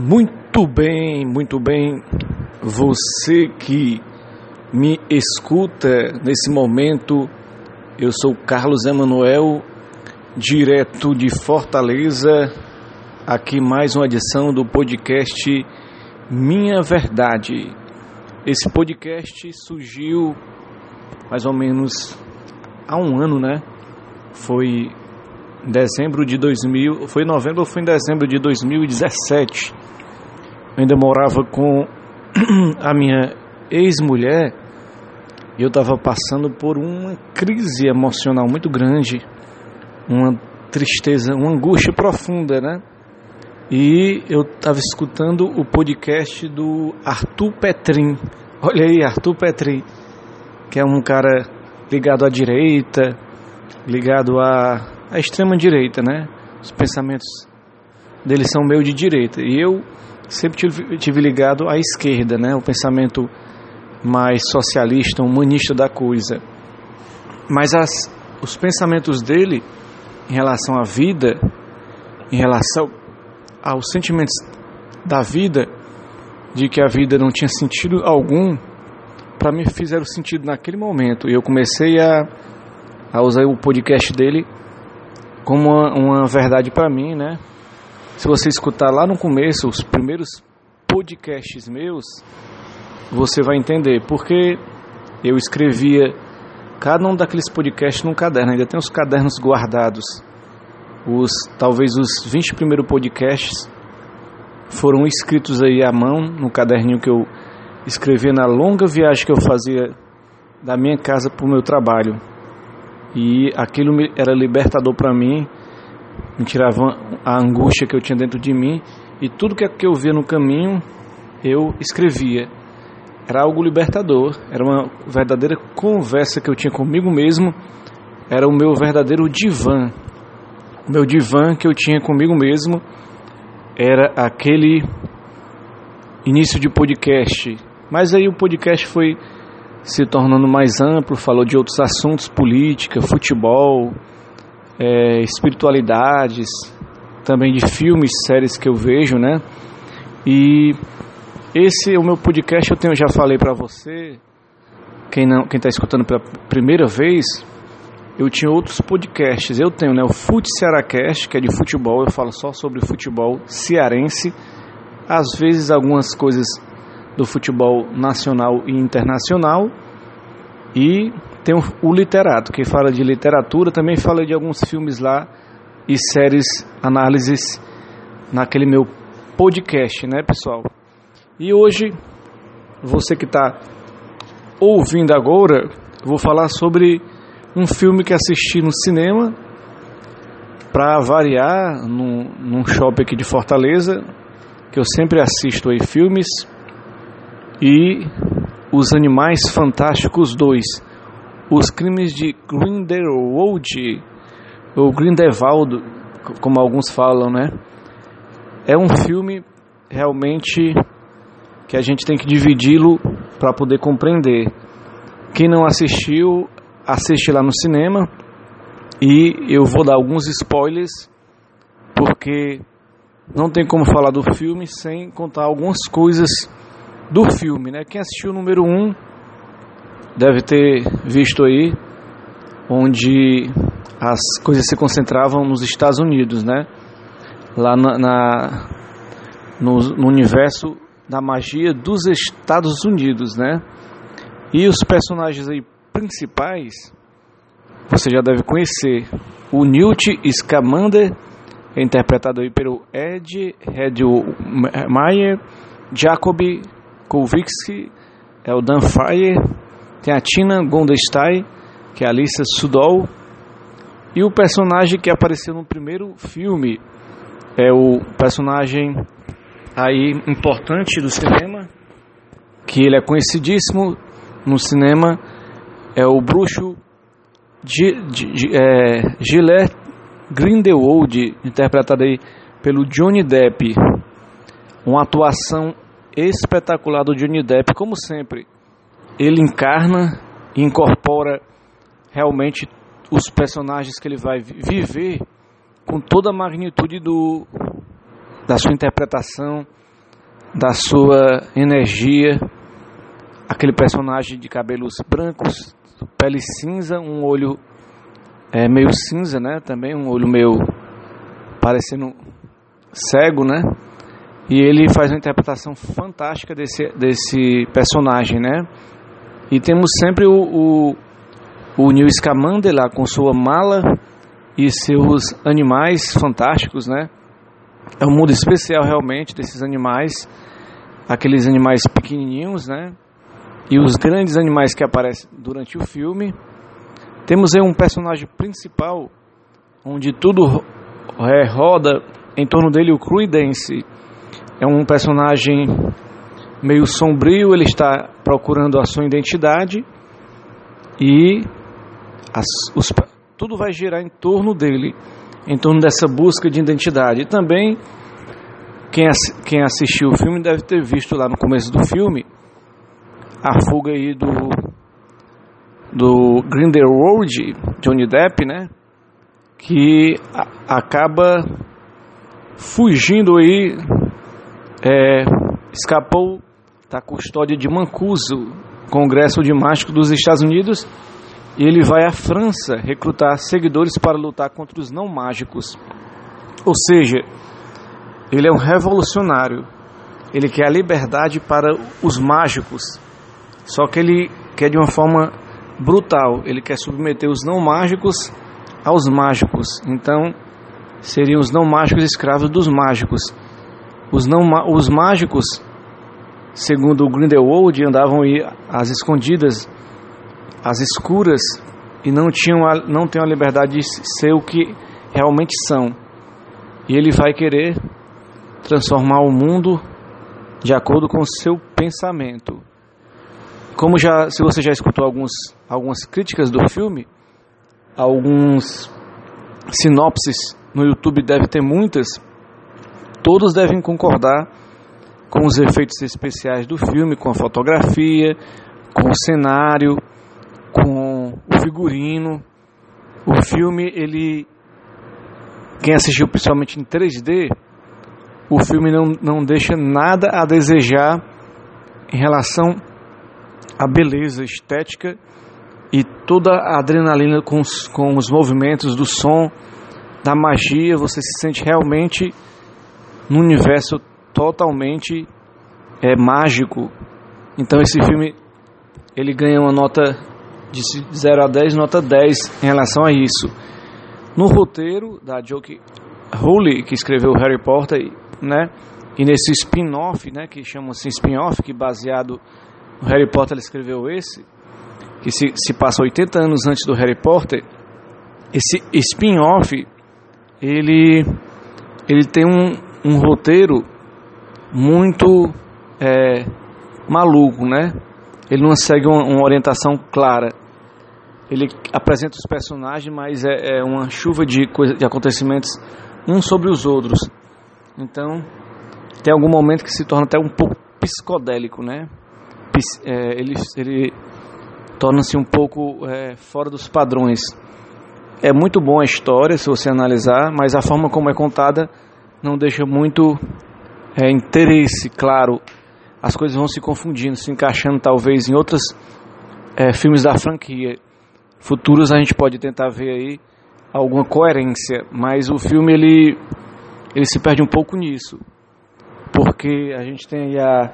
Muito bem, muito bem. Você que me escuta nesse momento, eu sou Carlos Emanuel, direto de Fortaleza, aqui mais uma edição do podcast Minha Verdade. Esse podcast surgiu mais ou menos há um ano, né? Foi em dezembro de 2000, foi em novembro ou foi em dezembro de 2017 ainda morava com a minha ex-mulher e eu estava passando por uma crise emocional muito grande, uma tristeza, uma angústia profunda, né? E eu estava escutando o podcast do Arthur Petrin. Olha aí, Arthur Petrin, que é um cara ligado à direita, ligado à, à extrema direita, né? Os pensamentos dele são meio de direita. E eu sempre tive, ligado à esquerda, né? O pensamento mais socialista, humanista da coisa. Mas as, os pensamentos dele em relação à vida, em relação aos sentimentos da vida, de que a vida não tinha sentido algum, para mim fizeram sentido naquele momento. E eu comecei a, a usar o podcast dele como uma, uma verdade para mim, né? Se você escutar lá no começo os primeiros podcasts meus, você vai entender porque eu escrevia cada um daqueles podcasts num caderno. Ainda tem os cadernos guardados. Os talvez os 20 primeiros podcasts foram escritos aí à mão no caderninho que eu escrevia na longa viagem que eu fazia da minha casa para o meu trabalho. E aquilo era libertador para mim me tirava a angústia que eu tinha dentro de mim e tudo que eu via no caminho eu escrevia. Era algo libertador, era uma verdadeira conversa que eu tinha comigo mesmo, era o meu verdadeiro divã. O meu divã que eu tinha comigo mesmo era aquele início de podcast. Mas aí o podcast foi se tornando mais amplo, falou de outros assuntos, política, futebol, é, espiritualidades, também de filmes, séries que eu vejo, né? E esse é o meu podcast, eu tenho, já falei para você, quem não, quem está escutando pela primeira vez, eu tinha outros podcasts. Eu tenho, né, o Fute Cearacast, que é de futebol, eu falo só sobre futebol cearense, às vezes algumas coisas do futebol nacional e internacional. E tem o, o literato, que fala de literatura, também fala de alguns filmes lá e séries, análises naquele meu podcast, né, pessoal? E hoje, você que está ouvindo agora, vou falar sobre um filme que assisti no cinema, para variar, num, num shopping aqui de Fortaleza, que eu sempre assisto aí filmes, e Os Animais Fantásticos 2 os crimes de Grindelwald, ou Grindelwald, como alguns falam, né? É um filme realmente que a gente tem que dividi-lo para poder compreender. Quem não assistiu, assiste lá no cinema e eu vou dar alguns spoilers porque não tem como falar do filme sem contar algumas coisas do filme, né? Quem assistiu o número 1 um, deve ter visto aí, onde as coisas se concentravam nos Estados Unidos, né? Lá na, na no, no, universo da magia dos Estados Unidos, né? E os personagens aí principais, você já deve conhecer. O Newt Scamander, interpretado aí pelo Ed Redmeyer, Jacob Kovicsky, é o Dan Fryer, tem a Tina Gondestai, que é a Alissa Sudol, e o personagem que apareceu no primeiro filme é o personagem aí importante do cinema, que ele é conhecidíssimo no cinema, é o bruxo é, Gillette Grindelwald, interpretado aí pelo Johnny Depp. Uma atuação espetacular do Johnny Depp, como sempre ele encarna e incorpora realmente os personagens que ele vai viver com toda a magnitude do, da sua interpretação, da sua energia, aquele personagem de cabelos brancos, pele cinza, um olho é, meio cinza, né? Também um olho meio parecendo cego, né? E ele faz uma interpretação fantástica desse, desse personagem, né? E temos sempre o, o, o Neil Scamander lá com sua mala e seus animais fantásticos, né? É um mundo especial realmente desses animais, aqueles animais pequenininhos, né? E os grandes animais que aparecem durante o filme. Temos aí um personagem principal, onde tudo é, roda em torno dele, o Cruidense. É um personagem meio sombrio, ele está procurando a sua identidade e as, os, tudo vai girar em torno dele, em torno dessa busca de identidade. E também, quem, quem assistiu o filme deve ter visto lá no começo do filme a fuga aí do, do Grindelwald, Johnny Depp, né? Que a, acaba fugindo aí, é, escapou da custódia de Mancuso, Congresso de Mágico dos Estados Unidos, e ele vai à França recrutar seguidores para lutar contra os não mágicos. Ou seja, ele é um revolucionário. Ele quer a liberdade para os mágicos. Só que ele quer de uma forma brutal. Ele quer submeter os não mágicos aos mágicos. Então, seriam os não mágicos escravos dos mágicos. Os, não, os mágicos segundo Grindelwald, andavam às escondidas, às escuras, e não tinham a, não têm a liberdade de ser o que realmente são. E ele vai querer transformar o mundo de acordo com o seu pensamento. Como já, se você já escutou alguns, algumas críticas do filme, alguns sinopses no YouTube deve ter muitas, todos devem concordar com os efeitos especiais do filme, com a fotografia, com o cenário, com o figurino. O filme, ele quem assistiu principalmente em 3D, o filme não, não deixa nada a desejar em relação à beleza estética e toda a adrenalina com os, com os movimentos do som, da magia, você se sente realmente no universo totalmente é, mágico. Então esse filme ele ganha uma nota de 0 a 10, nota 10 em relação a isso. No roteiro da Joke Rowley, que escreveu Harry Potter, né? E nesse spin-off, né, que chama assim spin-off, que baseado no Harry Potter ele escreveu esse, que se, se passa 80 anos antes do Harry Potter, esse spin-off ele ele tem um, um roteiro muito é, maluco, né? Ele não segue uma, uma, orientação clara. Ele apresenta os personagens, mas é, é uma chuva de, de acontecimentos uns sobre os outros. Então, tem algum momento que se torna até um pouco psicodélico, né? É, ele ele torna-se um pouco é, fora dos padrões. É muito bom a história, se você analisar, mas a forma como é contada não deixa muito é, interesse, claro, as coisas vão se confundindo, se encaixando talvez em outros é, filmes da franquia. Futuros a gente pode tentar ver aí alguma coerência, mas o filme ele, ele se perde um pouco nisso, porque a gente tem a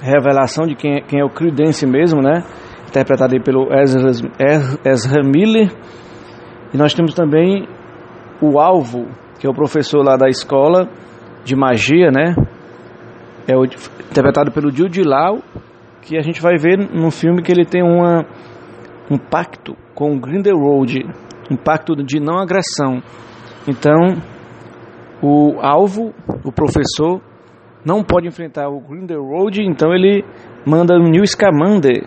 revelação de quem é, quem é o Credence mesmo, né? Interpretado aí pelo Ezra, Ezra Miller. E nós temos também o alvo, que é o professor lá da escola, de magia, né? É interpretado pelo Jude Law, que a gente vai ver no filme que ele tem uma, um pacto com o Grindelwald, um pacto de não agressão. Então, o alvo, o professor, não pode enfrentar o Grindelwald, então ele manda o New Scamander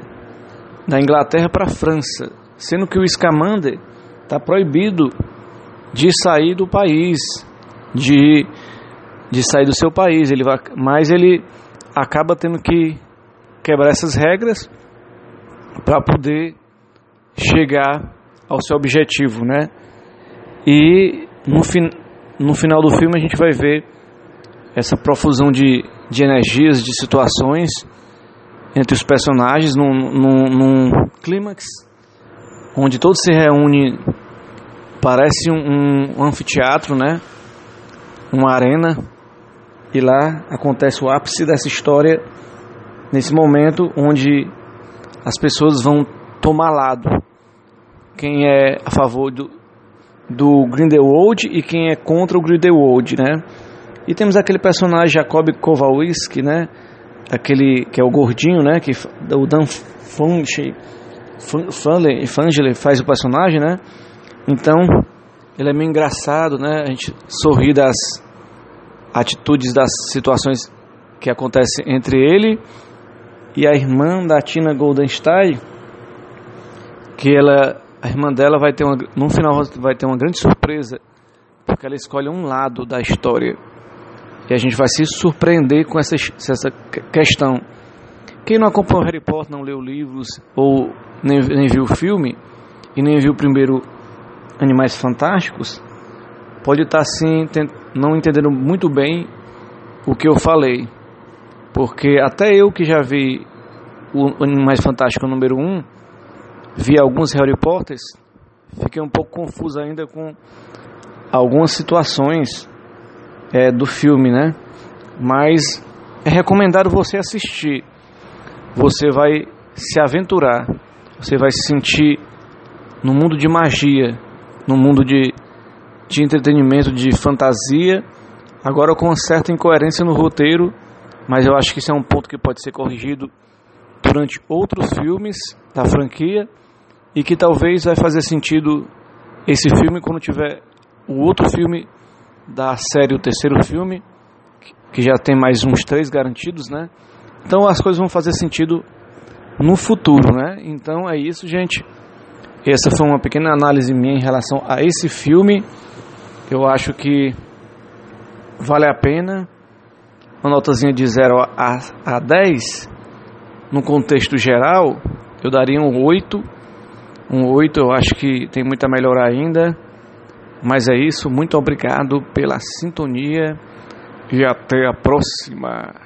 da Inglaterra para a França, sendo que o Scamander está proibido de sair do país, de de sair do seu país, ele vai, mas ele acaba tendo que quebrar essas regras para poder chegar ao seu objetivo, né? E no, fin no final do filme a gente vai ver essa profusão de, de energias, de situações entre os personagens num, num, num clímax onde todos se reúnem, parece um, um anfiteatro, né? Uma arena e lá acontece o ápice dessa história nesse momento onde as pessoas vão tomar lado. Quem é a favor do, do Grindelwald e quem é contra o Grindelwald, né? E temos aquele personagem Jacob Kowalski, né? Aquele que é o gordinho, né? Que o Dan Fangele faz o personagem, né? Então ele é meio engraçado, né? A gente sorri das atitudes, das situações que acontecem entre ele e a irmã da Tina Goldenstein, que ela, a irmã dela vai ter uma, no final vai ter uma grande surpresa, porque ela escolhe um lado da história. E a gente vai se surpreender com essa, essa questão. Quem não acompanhou Harry Potter, não leu livros ou nem, nem viu o filme e nem viu primeiro Animais Fantásticos, pode estar assim não entendendo muito bem o que eu falei. Porque até eu que já vi o Animais Fantásticos número 1, vi alguns Harry Potters, fiquei um pouco confuso ainda com algumas situações é, do filme, né? Mas é recomendado você assistir. Você vai se aventurar, você vai se sentir no mundo de magia, no mundo de, de entretenimento, de fantasia, agora com certa incoerência no roteiro mas eu acho que isso é um ponto que pode ser corrigido durante outros filmes da franquia e que talvez vai fazer sentido esse filme quando tiver o outro filme da série, o terceiro filme, que já tem mais uns três garantidos, né? Então as coisas vão fazer sentido no futuro, né? Então é isso, gente. Essa foi uma pequena análise minha em relação a esse filme. Eu acho que vale a pena uma notazinha de 0 a, a 10, no contexto geral, eu daria um 8. Um 8 eu acho que tem muita melhor ainda. Mas é isso, muito obrigado pela sintonia e até a próxima.